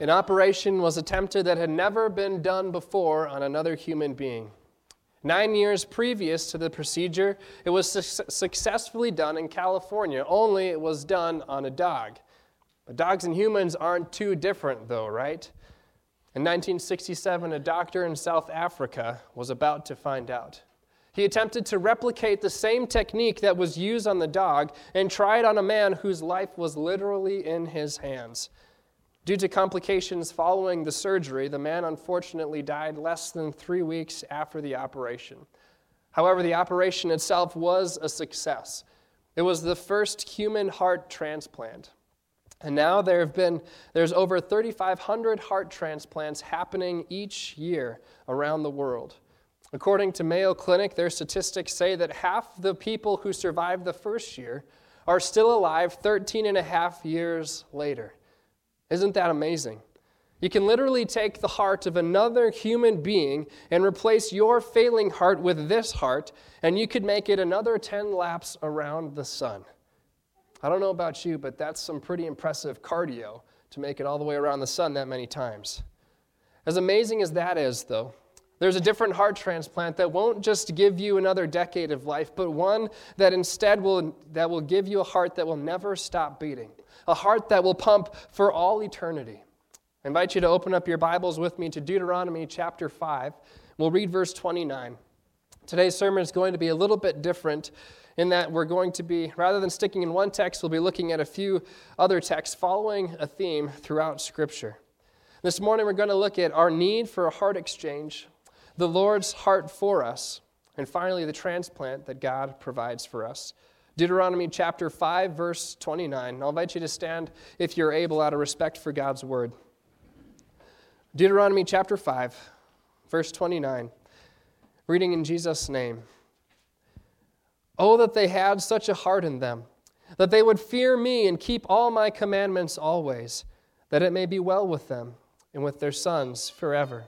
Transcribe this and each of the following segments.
An operation was attempted that had never been done before on another human being. Nine years previous to the procedure, it was su- successfully done in California, only it was done on a dog. But dogs and humans aren't too different, though, right? In 1967, a doctor in South Africa was about to find out. He attempted to replicate the same technique that was used on the dog and it on a man whose life was literally in his hands. Due to complications following the surgery, the man unfortunately died less than three weeks after the operation. However, the operation itself was a success. It was the first human heart transplant. And now there have been there's over 3500 heart transplants happening each year around the world. According to Mayo Clinic, their statistics say that half the people who survived the first year are still alive 13 and a half years later. Isn't that amazing? You can literally take the heart of another human being and replace your failing heart with this heart, and you could make it another 10 laps around the sun. I don't know about you, but that's some pretty impressive cardio to make it all the way around the sun that many times. As amazing as that is, though, there's a different heart transplant that won't just give you another decade of life, but one that instead will, that will give you a heart that will never stop beating a heart that will pump for all eternity. I invite you to open up your Bibles with me to Deuteronomy chapter 5. We'll read verse 29. Today's sermon is going to be a little bit different in that we're going to be, rather than sticking in one text, we'll be looking at a few other texts following a theme throughout Scripture. This morning, we're going to look at our need for a heart exchange, the Lord's heart for us, and finally, the transplant that God provides for us. Deuteronomy chapter 5, verse 29. I'll invite you to stand if you're able out of respect for God's word. Deuteronomy chapter 5, verse 29. Reading in Jesus' name. Oh, that they had such a heart in them, that they would fear me and keep all my commandments always, that it may be well with them and with their sons forever.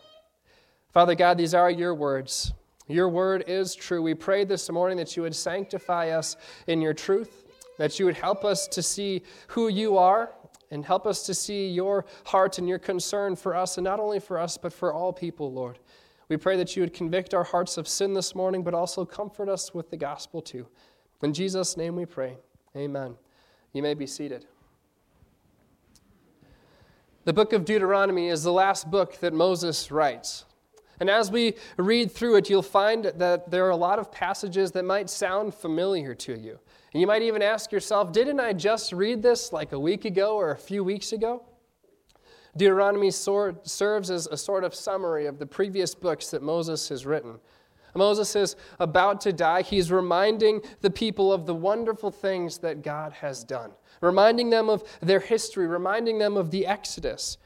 Father God, these are your words. Your word is true. We pray this morning that you would sanctify us in your truth, that you would help us to see who you are, and help us to see your heart and your concern for us, and not only for us, but for all people, Lord. We pray that you would convict our hearts of sin this morning, but also comfort us with the gospel too. In Jesus' name we pray. Amen. You may be seated. The book of Deuteronomy is the last book that Moses writes. And as we read through it, you'll find that there are a lot of passages that might sound familiar to you. And you might even ask yourself, didn't I just read this like a week ago or a few weeks ago? Deuteronomy serves as a sort of summary of the previous books that Moses has written. Moses is about to die. He's reminding the people of the wonderful things that God has done, reminding them of their history, reminding them of the Exodus,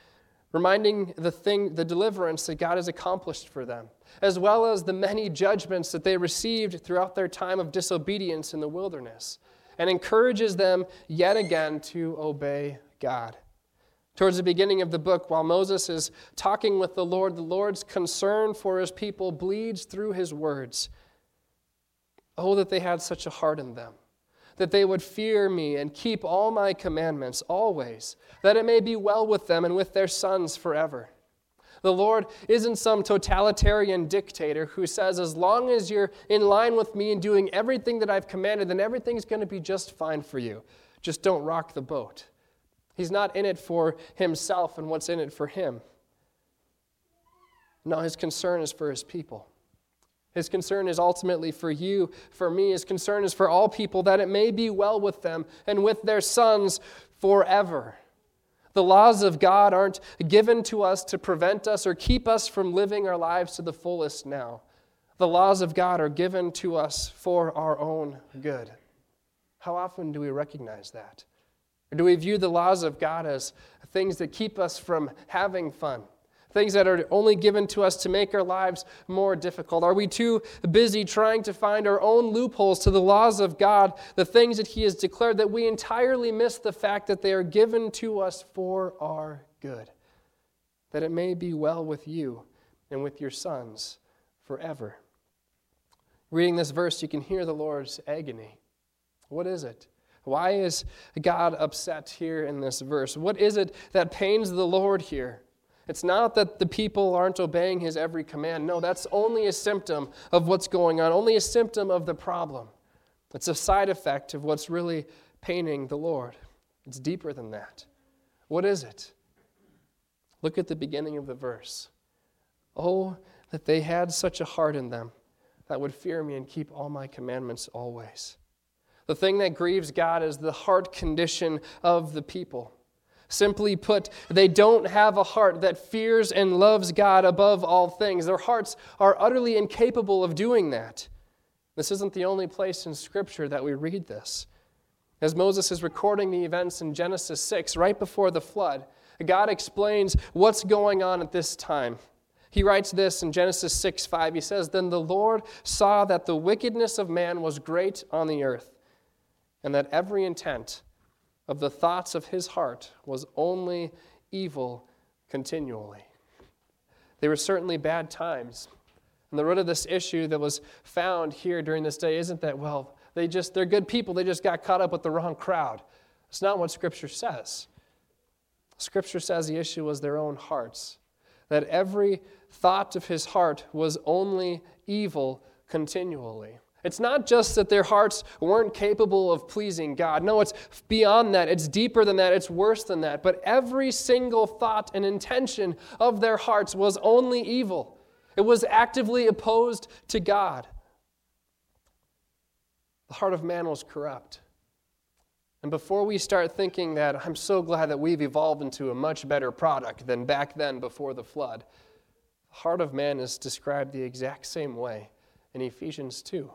reminding the thing, the deliverance that God has accomplished for them, as well as the many judgments that they received throughout their time of disobedience in the wilderness, and encourages them yet again to obey God. Towards the beginning of the book, while Moses is talking with the Lord, the Lord's concern for his people bleeds through his words. Oh, that they had such a heart in them that they would fear me and keep all my commandments always, that it may be well with them and with their sons forever. The Lord isn't some totalitarian dictator who says, as long as you're in line with me and doing everything that I've commanded, then everything's going to be just fine for you. Just don't rock the boat. He's not in it for himself and what's in it for him. No, his concern is for his people. His concern is ultimately for you, for me. His concern is for all people that it may be well with them and with their sons forever. The laws of God aren't given to us to prevent us or keep us from living our lives to the fullest now. The laws of God are given to us for our own good. How often do we recognize that? Or do we view the laws of God as things that keep us from having fun? Things that are only given to us to make our lives more difficult? Are we too busy trying to find our own loopholes to the laws of God, the things that He has declared, that we entirely miss the fact that they are given to us for our good? That it may be well with you and with your sons forever. Reading this verse, you can hear the Lord's agony. What is it? Why is God upset here in this verse? What is it that pains the Lord here? It's not that the people aren't obeying his every command. No, that's only a symptom of what's going on, only a symptom of the problem. It's a side effect of what's really paining the Lord. It's deeper than that. What is it? Look at the beginning of the verse. Oh, that they had such a heart in them that would fear me and keep all my commandments always. The thing that grieves God is the heart condition of the people. Simply put, they don't have a heart that fears and loves God above all things. Their hearts are utterly incapable of doing that. This isn't the only place in Scripture that we read this. As Moses is recording the events in Genesis 6, right before the flood, God explains what's going on at this time. He writes this in Genesis 6 5. He says, Then the Lord saw that the wickedness of man was great on the earth, and that every intent of the thoughts of his heart was only evil continually. They were certainly bad times. And the root of this issue that was found here during this day isn't that, well, they just, they're good people, they just got caught up with the wrong crowd. It's not what Scripture says. Scripture says the issue was their own hearts, that every thought of his heart was only evil continually. It's not just that their hearts weren't capable of pleasing God. No, it's beyond that. It's deeper than that. It's worse than that. But every single thought and intention of their hearts was only evil, it was actively opposed to God. The heart of man was corrupt. And before we start thinking that, I'm so glad that we've evolved into a much better product than back then before the flood, the heart of man is described the exact same way in Ephesians 2.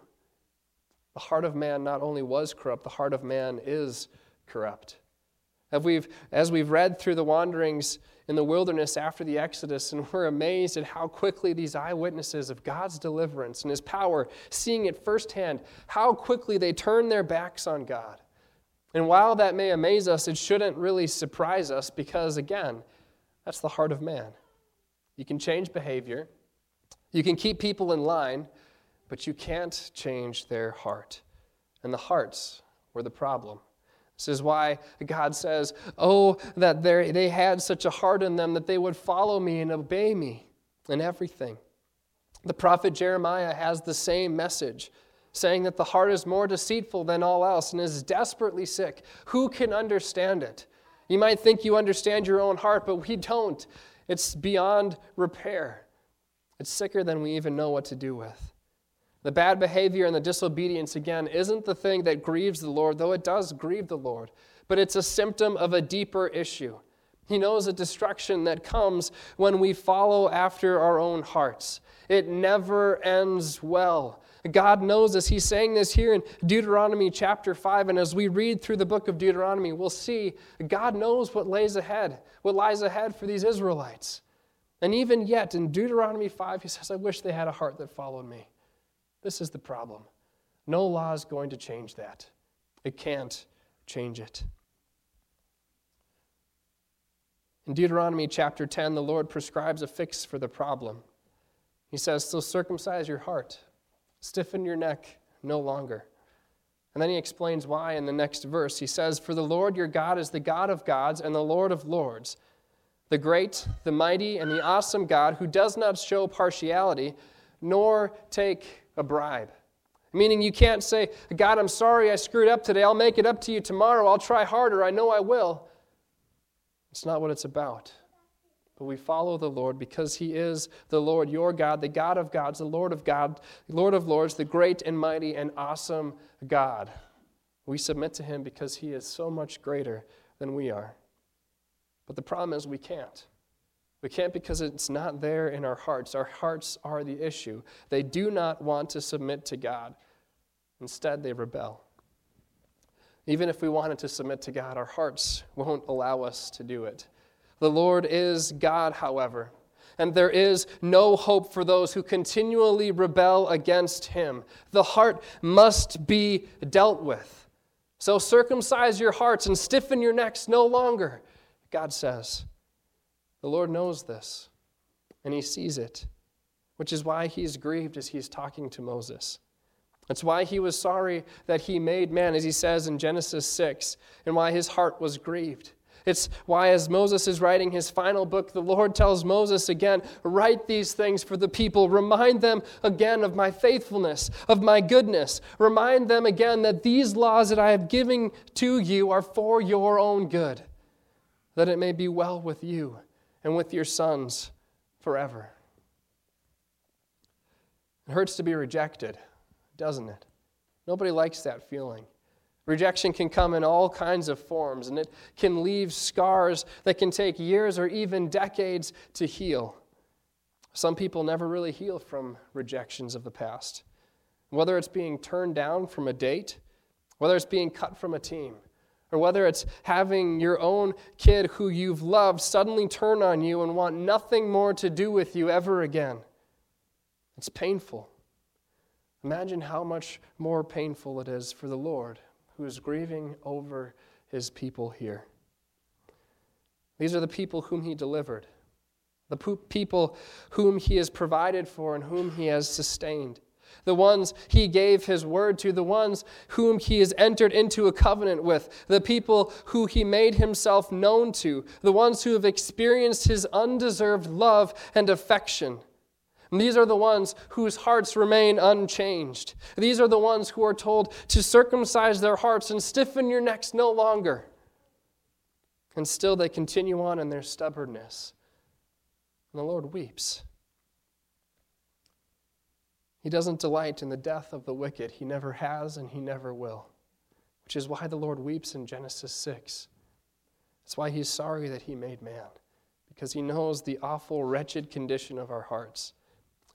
The heart of man not only was corrupt, the heart of man is corrupt. As we've, as we've read through the wanderings in the wilderness after the Exodus, and we're amazed at how quickly these eyewitnesses of God's deliverance and His power, seeing it firsthand, how quickly they turn their backs on God. And while that may amaze us, it shouldn't really surprise us because, again, that's the heart of man. You can change behavior, you can keep people in line, but you can't change their heart. And the hearts were the problem. This is why God says, Oh, that they had such a heart in them that they would follow me and obey me in everything. The prophet Jeremiah has the same message, saying that the heart is more deceitful than all else and is desperately sick. Who can understand it? You might think you understand your own heart, but we don't. It's beyond repair. It's sicker than we even know what to do with. The bad behavior and the disobedience, again, isn't the thing that grieves the Lord, though it does grieve the Lord, but it's a symptom of a deeper issue. He knows a destruction that comes when we follow after our own hearts. It never ends well. God knows this. He's saying this here in Deuteronomy chapter 5. And as we read through the book of Deuteronomy, we'll see God knows what lays ahead, what lies ahead for these Israelites. And even yet, in Deuteronomy 5, he says, I wish they had a heart that followed me. This is the problem. No law is going to change that. It can't change it. In Deuteronomy chapter 10, the Lord prescribes a fix for the problem. He says, So circumcise your heart, stiffen your neck no longer. And then he explains why in the next verse. He says, For the Lord your God is the God of gods and the Lord of lords, the great, the mighty, and the awesome God who does not show partiality, nor take a bribe. Meaning, you can't say, God, I'm sorry I screwed up today. I'll make it up to you tomorrow. I'll try harder. I know I will. It's not what it's about. But we follow the Lord because He is the Lord, your God, the God of gods, the Lord of God, Lord of lords, the great and mighty and awesome God. We submit to Him because He is so much greater than we are. But the problem is we can't. We can't because it's not there in our hearts. Our hearts are the issue. They do not want to submit to God. Instead, they rebel. Even if we wanted to submit to God, our hearts won't allow us to do it. The Lord is God, however, and there is no hope for those who continually rebel against Him. The heart must be dealt with. So circumcise your hearts and stiffen your necks no longer, God says. The Lord knows this, and he sees it, which is why he's grieved as he's talking to Moses. That's why he was sorry that he made man, as he says in Genesis 6, and why his heart was grieved. It's why, as Moses is writing his final book, the Lord tells Moses again, Write these things for the people. Remind them again of my faithfulness, of my goodness. Remind them again that these laws that I have given to you are for your own good, that it may be well with you and with your sons forever. It hurts to be rejected, doesn't it? Nobody likes that feeling. Rejection can come in all kinds of forms, and it can leave scars that can take years or even decades to heal. Some people never really heal from rejections of the past. Whether it's being turned down from a date, whether it's being cut from a team, or whether it's having your own kid who you've loved suddenly turn on you and want nothing more to do with you ever again. It's painful. Imagine how much more painful it is for the Lord who is grieving over his people here. These are the people whom he delivered, the people whom he has provided for and whom he has sustained, the ones he gave his word to, the ones whom he has entered into a covenant with, the people who he made himself known to, the ones who have experienced his undeserved love and affection. And these are the ones whose hearts remain unchanged. These are the ones who are told to circumcise their hearts and stiffen your necks no longer. And still they continue on in their stubbornness. And the Lord weeps. He doesn't delight in the death of the wicked. He never has and he never will, which is why the Lord weeps in Genesis 6. That's why he's sorry that he made man, because he knows the awful, wretched condition of our hearts.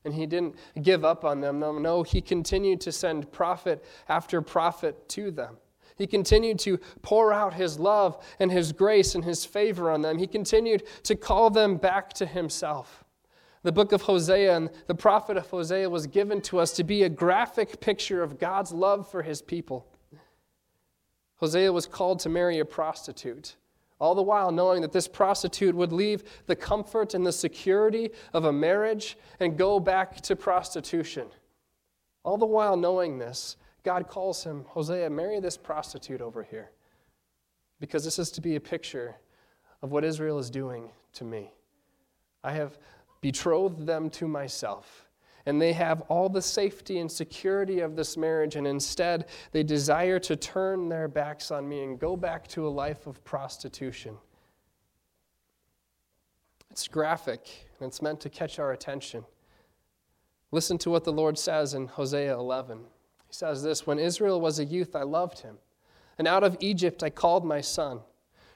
And he didn't give up on them. No, no, he continued to send prophet after prophet to them. He continued to pour out his love and his grace and his favor on them. He continued to call them back to himself. The book of Hosea and the prophet of Hosea was given to us to be a graphic picture of God's love for his people. Hosea was called to marry a prostitute all the while knowing that this prostitute would leave the comfort and the security of a marriage and go back to prostitution. All the while knowing this, God calls him, Hosea, marry this prostitute over here. Because this is to be a picture of what Israel is doing to me. I have betrothed them to myself and they have all the safety and security of this marriage, and instead they desire to turn their backs on me and go back to a life of prostitution. It's graphic, and it's meant to catch our attention. Listen to what the Lord says in Hosea 11. He says this When Israel was a youth, I loved him, and out of Egypt I called my son.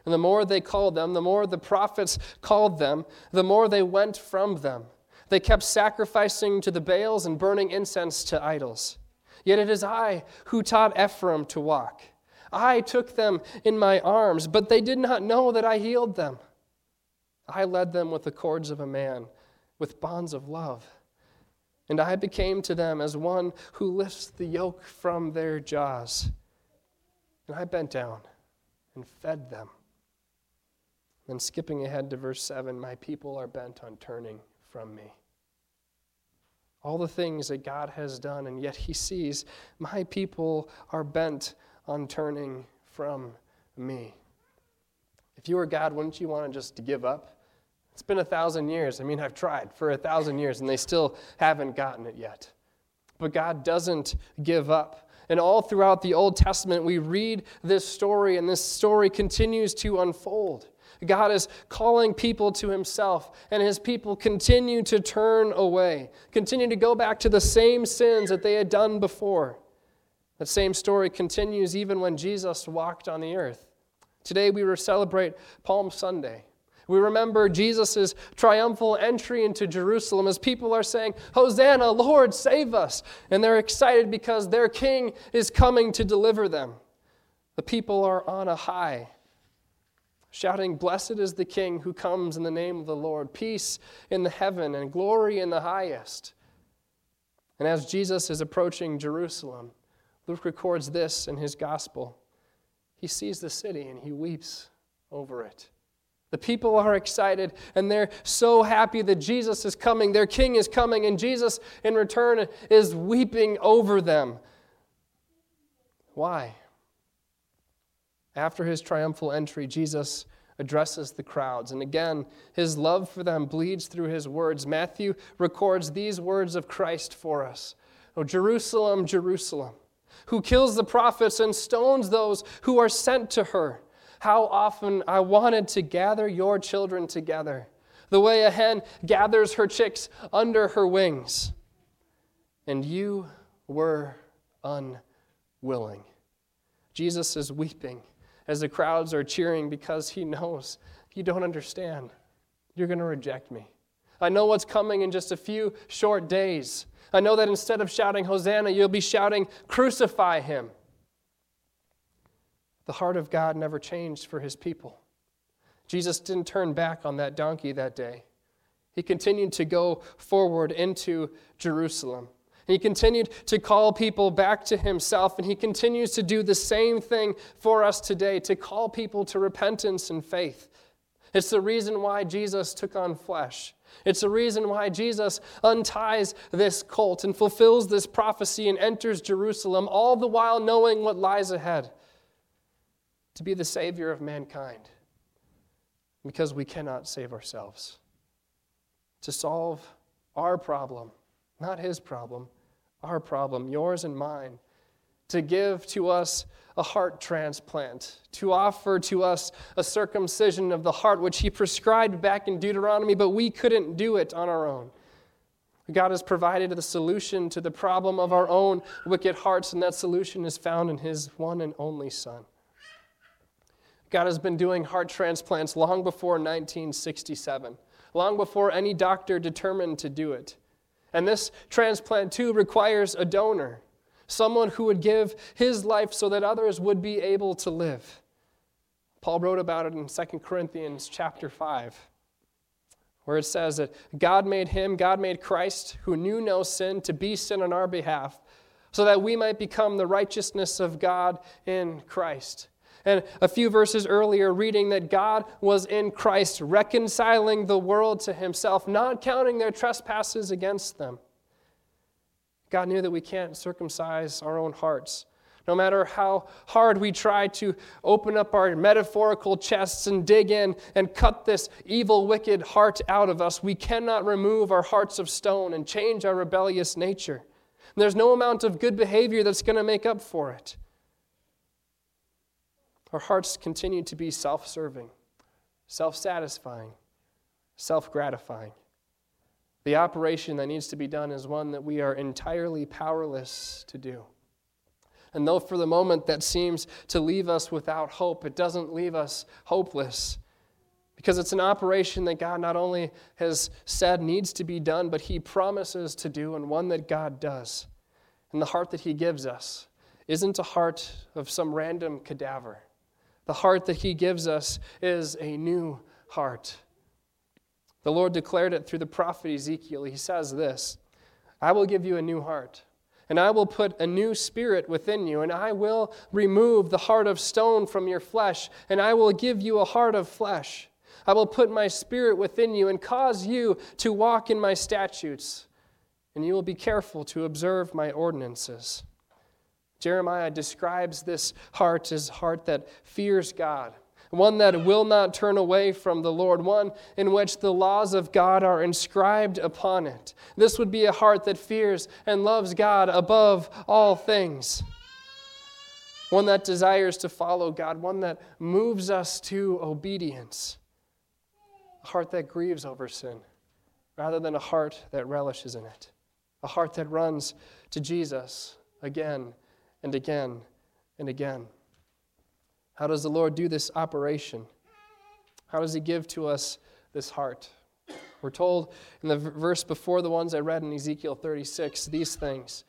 And the more they called them, the more the prophets called them, the more they went from them. They kept sacrificing to the Baals and burning incense to idols. Yet it is I who taught Ephraim to walk. I took them in my arms, but they did not know that I healed them. I led them with the cords of a man, with bonds of love. And I became to them as one who lifts the yoke from their jaws. And I bent down and fed them. Then, skipping ahead to verse 7, my people are bent on turning from me all the things that God has done, and yet he sees my people are bent on turning from me. If you were God, wouldn't you want to just give up? It's been a thousand years. I mean, I've tried for a thousand years, and they still haven't gotten it yet. But God doesn't give up. And all throughout the Old Testament, we read this story, and this story continues to unfold. God is calling people to himself, and his people continue to turn away, continue to go back to the same sins that they had done before. That same story continues even when Jesus walked on the earth. Today we celebrate Palm Sunday. We remember Jesus' triumphal entry into Jerusalem as people are saying, Hosanna, Lord, save us. And they're excited because their king is coming to deliver them. The people are on a high shouting, Blessed is the King who comes in the name of the Lord, peace in the heaven and glory in the highest. And as Jesus is approaching Jerusalem, Luke records this in his gospel. He sees the city and he weeps over it. The people are excited and they're so happy that Jesus is coming. Their king is coming, and Jesus, in return, is weeping over them Why? After his triumphal entry, Jesus addresses the crowds. And again, his love for them bleeds through his words. Matthew records these words of Christ for us Oh, Jerusalem, Jerusalem, who kills the prophets and stones those who are sent to her. How often I wanted to gather your children together, the way a hen gathers her chicks under her wings. And you were unwilling. Jesus is weeping as the crowds are cheering because he knows you don't understand. You're going to reject me. I know what's coming in just a few short days. I know that instead of shouting, Hosanna, you'll be shouting, Crucify him. The heart of God never changed for his people. Jesus didn't turn back on that donkey that day. He continued to go forward into Jerusalem. He continued to call people back to himself, and he continues to do the same thing for us today to call people to repentance and faith. It's the reason why Jesus took on flesh. It's the reason why Jesus unties this colt and fulfills this prophecy and enters Jerusalem, all the while knowing what lies ahead to be the Savior of mankind. Because we cannot save ourselves. To solve our problem, not His problem, our problem, yours and mine. To give to us a heart transplant, to offer to us a circumcision of the heart, which he prescribed back in Deuteronomy, but we couldn't do it on our own. God has provided the solution to the problem of our own wicked hearts, and that solution is found in his one and only Son. God has been doing heart transplants long before 1967, long before any doctor determined to do it. And this transplant, too, requires a donor someone who would give his life so that others would be able to live. Paul wrote about it in 2 Corinthians chapter 5, where it says that God made him, God made Christ, who knew no sin, to be sin on our behalf, so that we might become the righteousness of God in Christ. And a few verses earlier, reading that God was in Christ, reconciling the world to himself, not counting their trespasses against them. God knew that we can't circumcise our own hearts. No matter how hard we try to open up our metaphorical chests and dig in and cut this evil, wicked heart out of us, we cannot remove our hearts of stone and change our rebellious nature. And there's no amount of good behavior that's going to make up for it. Our hearts continue to be self serving, self satisfying, self gratifying. The operation that needs to be done is one that we are entirely powerless to do. And though for the moment that seems to leave us without hope, it doesn't leave us hopeless. Because it's an operation that God not only has said needs to be done, but He promises to do, and one that God does. And the heart that He gives us isn't a heart of some random cadaver. The heart that He gives us is a new heart the Lord declared it through the prophet Ezekiel. He says this I will give you a new heart, and I will put a new spirit within you, and I will remove the heart of stone from your flesh, and I will give you a heart of flesh. I will put my spirit within you and cause you to walk in my statutes, and you will be careful to observe my ordinances. Jeremiah describes this heart as a heart that fears God one that will not turn away from the Lord, one in which the laws of God are inscribed upon it. This would be a heart that fears and loves God above all things. One that desires to follow God, one that moves us to obedience. A heart that grieves over sin rather than a heart that relishes in it. A heart that runs to Jesus again and again and again. How does the Lord do this operation? How does He give to us this heart? We're told in the verse before the ones I read in Ezekiel 36 these things.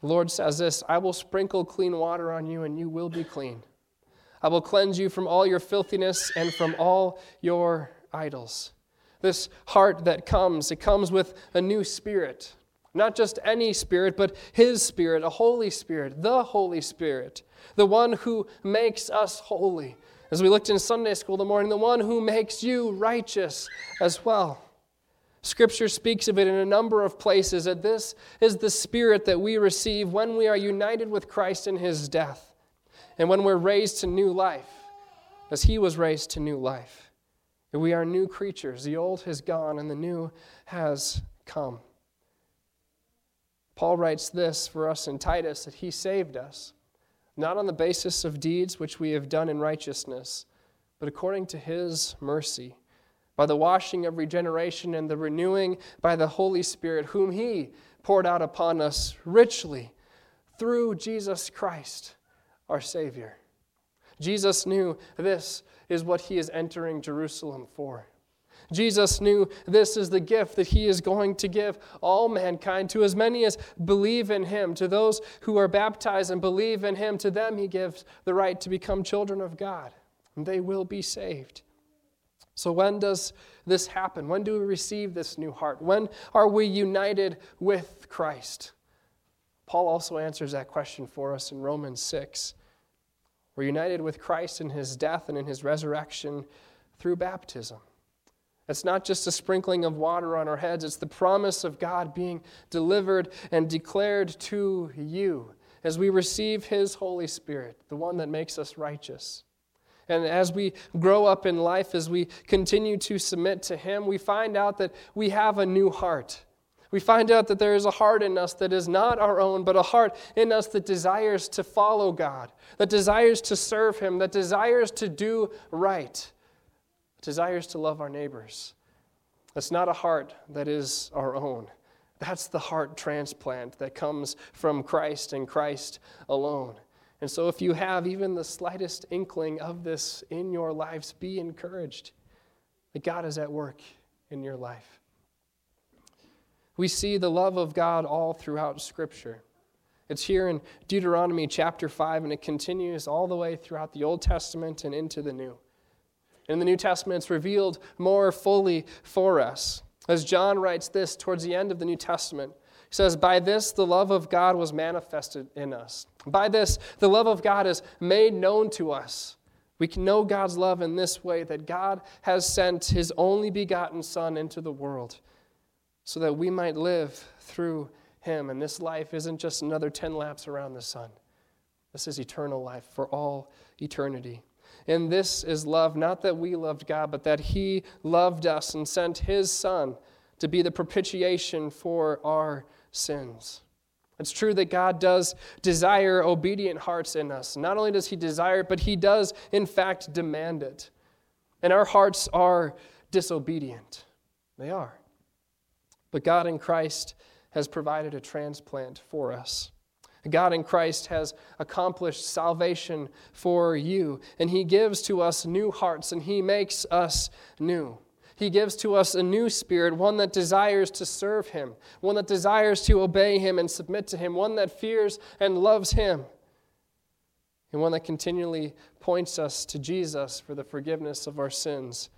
The Lord says this I will sprinkle clean water on you, and you will be clean. I will cleanse you from all your filthiness and from all your idols. This heart that comes, it comes with a new spirit. Not just any spirit, but His Spirit, a Holy Spirit, the Holy Spirit, the one who makes us holy. As we looked in Sunday school the morning, the one who makes you righteous as well. Scripture speaks of it in a number of places that this is the Spirit that we receive when we are united with Christ in His death. And when we're raised to new life, as he was raised to new life, we are new creatures. The old has gone and the new has come. Paul writes this for us in Titus that he saved us, not on the basis of deeds which we have done in righteousness, but according to his mercy, by the washing of regeneration and the renewing by the Holy Spirit, whom he poured out upon us richly through Jesus Christ, our Savior. Jesus knew this is what he is entering Jerusalem for. Jesus knew this is the gift that he is going to give all mankind to as many as believe in him. To those who are baptized and believe in him, to them he gives the right to become children of God, and they will be saved. So, when does this happen? When do we receive this new heart? When are we united with Christ? Paul also answers that question for us in Romans 6. We're united with Christ in his death and in his resurrection through baptism. It's not just a sprinkling of water on our heads, it's the promise of God being delivered and declared to you as we receive His Holy Spirit, the one that makes us righteous. And as we grow up in life, as we continue to submit to Him, we find out that we have a new heart. We find out that there is a heart in us that is not our own, but a heart in us that desires to follow God, that desires to serve Him, that desires to do right desires to love our neighbors. That's not a heart that is our own. That's the heart transplant that comes from Christ and Christ alone. And so, if you have even the slightest inkling of this in your lives, be encouraged that God is at work in your life. We see the love of God all throughout Scripture. It's here in Deuteronomy chapter 5, and it continues all the way throughout the Old Testament and into the New. In the New Testament, it's revealed more fully for us. As John writes this towards the end of the New Testament, he says, By this the love of God was manifested in us. By this the love of God is made known to us. We can know God's love in this way that God has sent his only begotten Son into the world so that we might live through him. And this life isn't just another 10 laps around the sun, this is eternal life for all eternity. And this is love, not that we loved God, but that He loved us and sent His Son to be the propitiation for our sins. It's true that God does desire obedient hearts in us. Not only does He desire it, but He does, in fact, demand it. And our hearts are disobedient. They are. But God in Christ has provided a transplant for us. God in Christ has accomplished salvation for you, and He gives to us new hearts, and He makes us new. He gives to us a new spirit, one that desires to serve Him, one that desires to obey Him and submit to Him, one that fears and loves Him, and one that continually points us to Jesus for the forgiveness of our sins,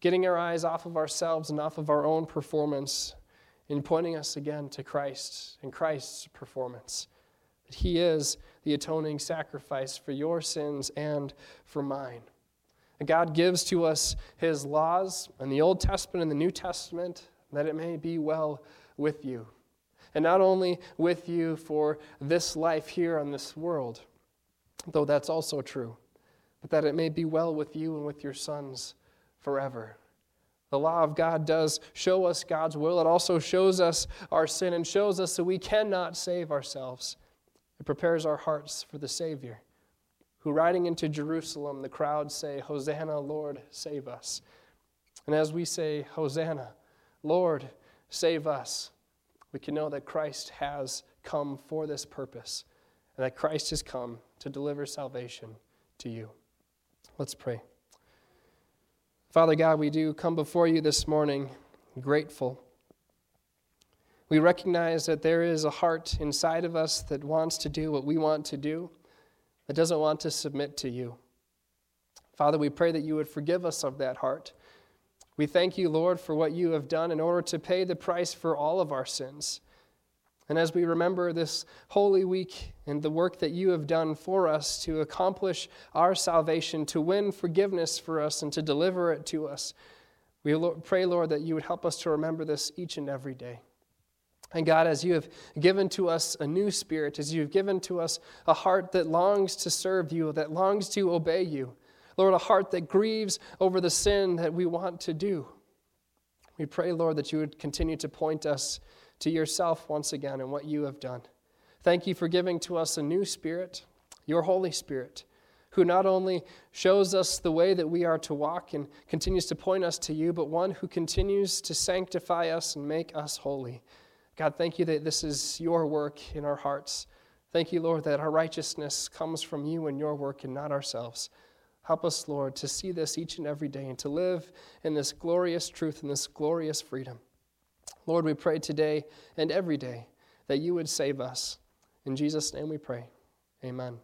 getting our eyes off of ourselves and off of our own performance, and pointing us again to Christ and Christ's performance that He is the atoning sacrifice for your sins and for mine. And God gives to us His laws in the Old Testament and the New Testament that it may be well with you. And not only with you for this life here on this world, though that's also true, but that it may be well with you and with your sons forever. The law of God does show us God's will. It also shows us our sin and shows us that we cannot save ourselves. It prepares our hearts for the Savior, who riding into Jerusalem, the crowd say, Hosanna, Lord, save us. And as we say, Hosanna, Lord, save us, we can know that Christ has come for this purpose and that Christ has come to deliver salvation to you. Let's pray. Father God, we do come before you this morning grateful we recognize that there is a heart inside of us that wants to do what we want to do, that doesn't want to submit to you. Father, we pray that you would forgive us of that heart. We thank you, Lord, for what you have done in order to pay the price for all of our sins. And as we remember this Holy Week and the work that you have done for us to accomplish our salvation, to win forgiveness for us, and to deliver it to us, we pray, Lord, that you would help us to remember this each and every day. And God, as you have given to us a new spirit, as you have given to us a heart that longs to serve you, that longs to obey you, Lord, a heart that grieves over the sin that we want to do. We pray, Lord, that you would continue to point us to yourself once again and what you have done. Thank you for giving to us a new spirit, your Holy Spirit, who not only shows us the way that we are to walk and continues to point us to you, but one who continues to sanctify us and make us holy. God, thank you that this is your work in our hearts. Thank you, Lord, that our righteousness comes from you and your work and not ourselves. Help us, Lord, to see this each and every day and to live in this glorious truth and this glorious freedom. Lord, we pray today and every day that you would save us. In Jesus' name we pray. Amen.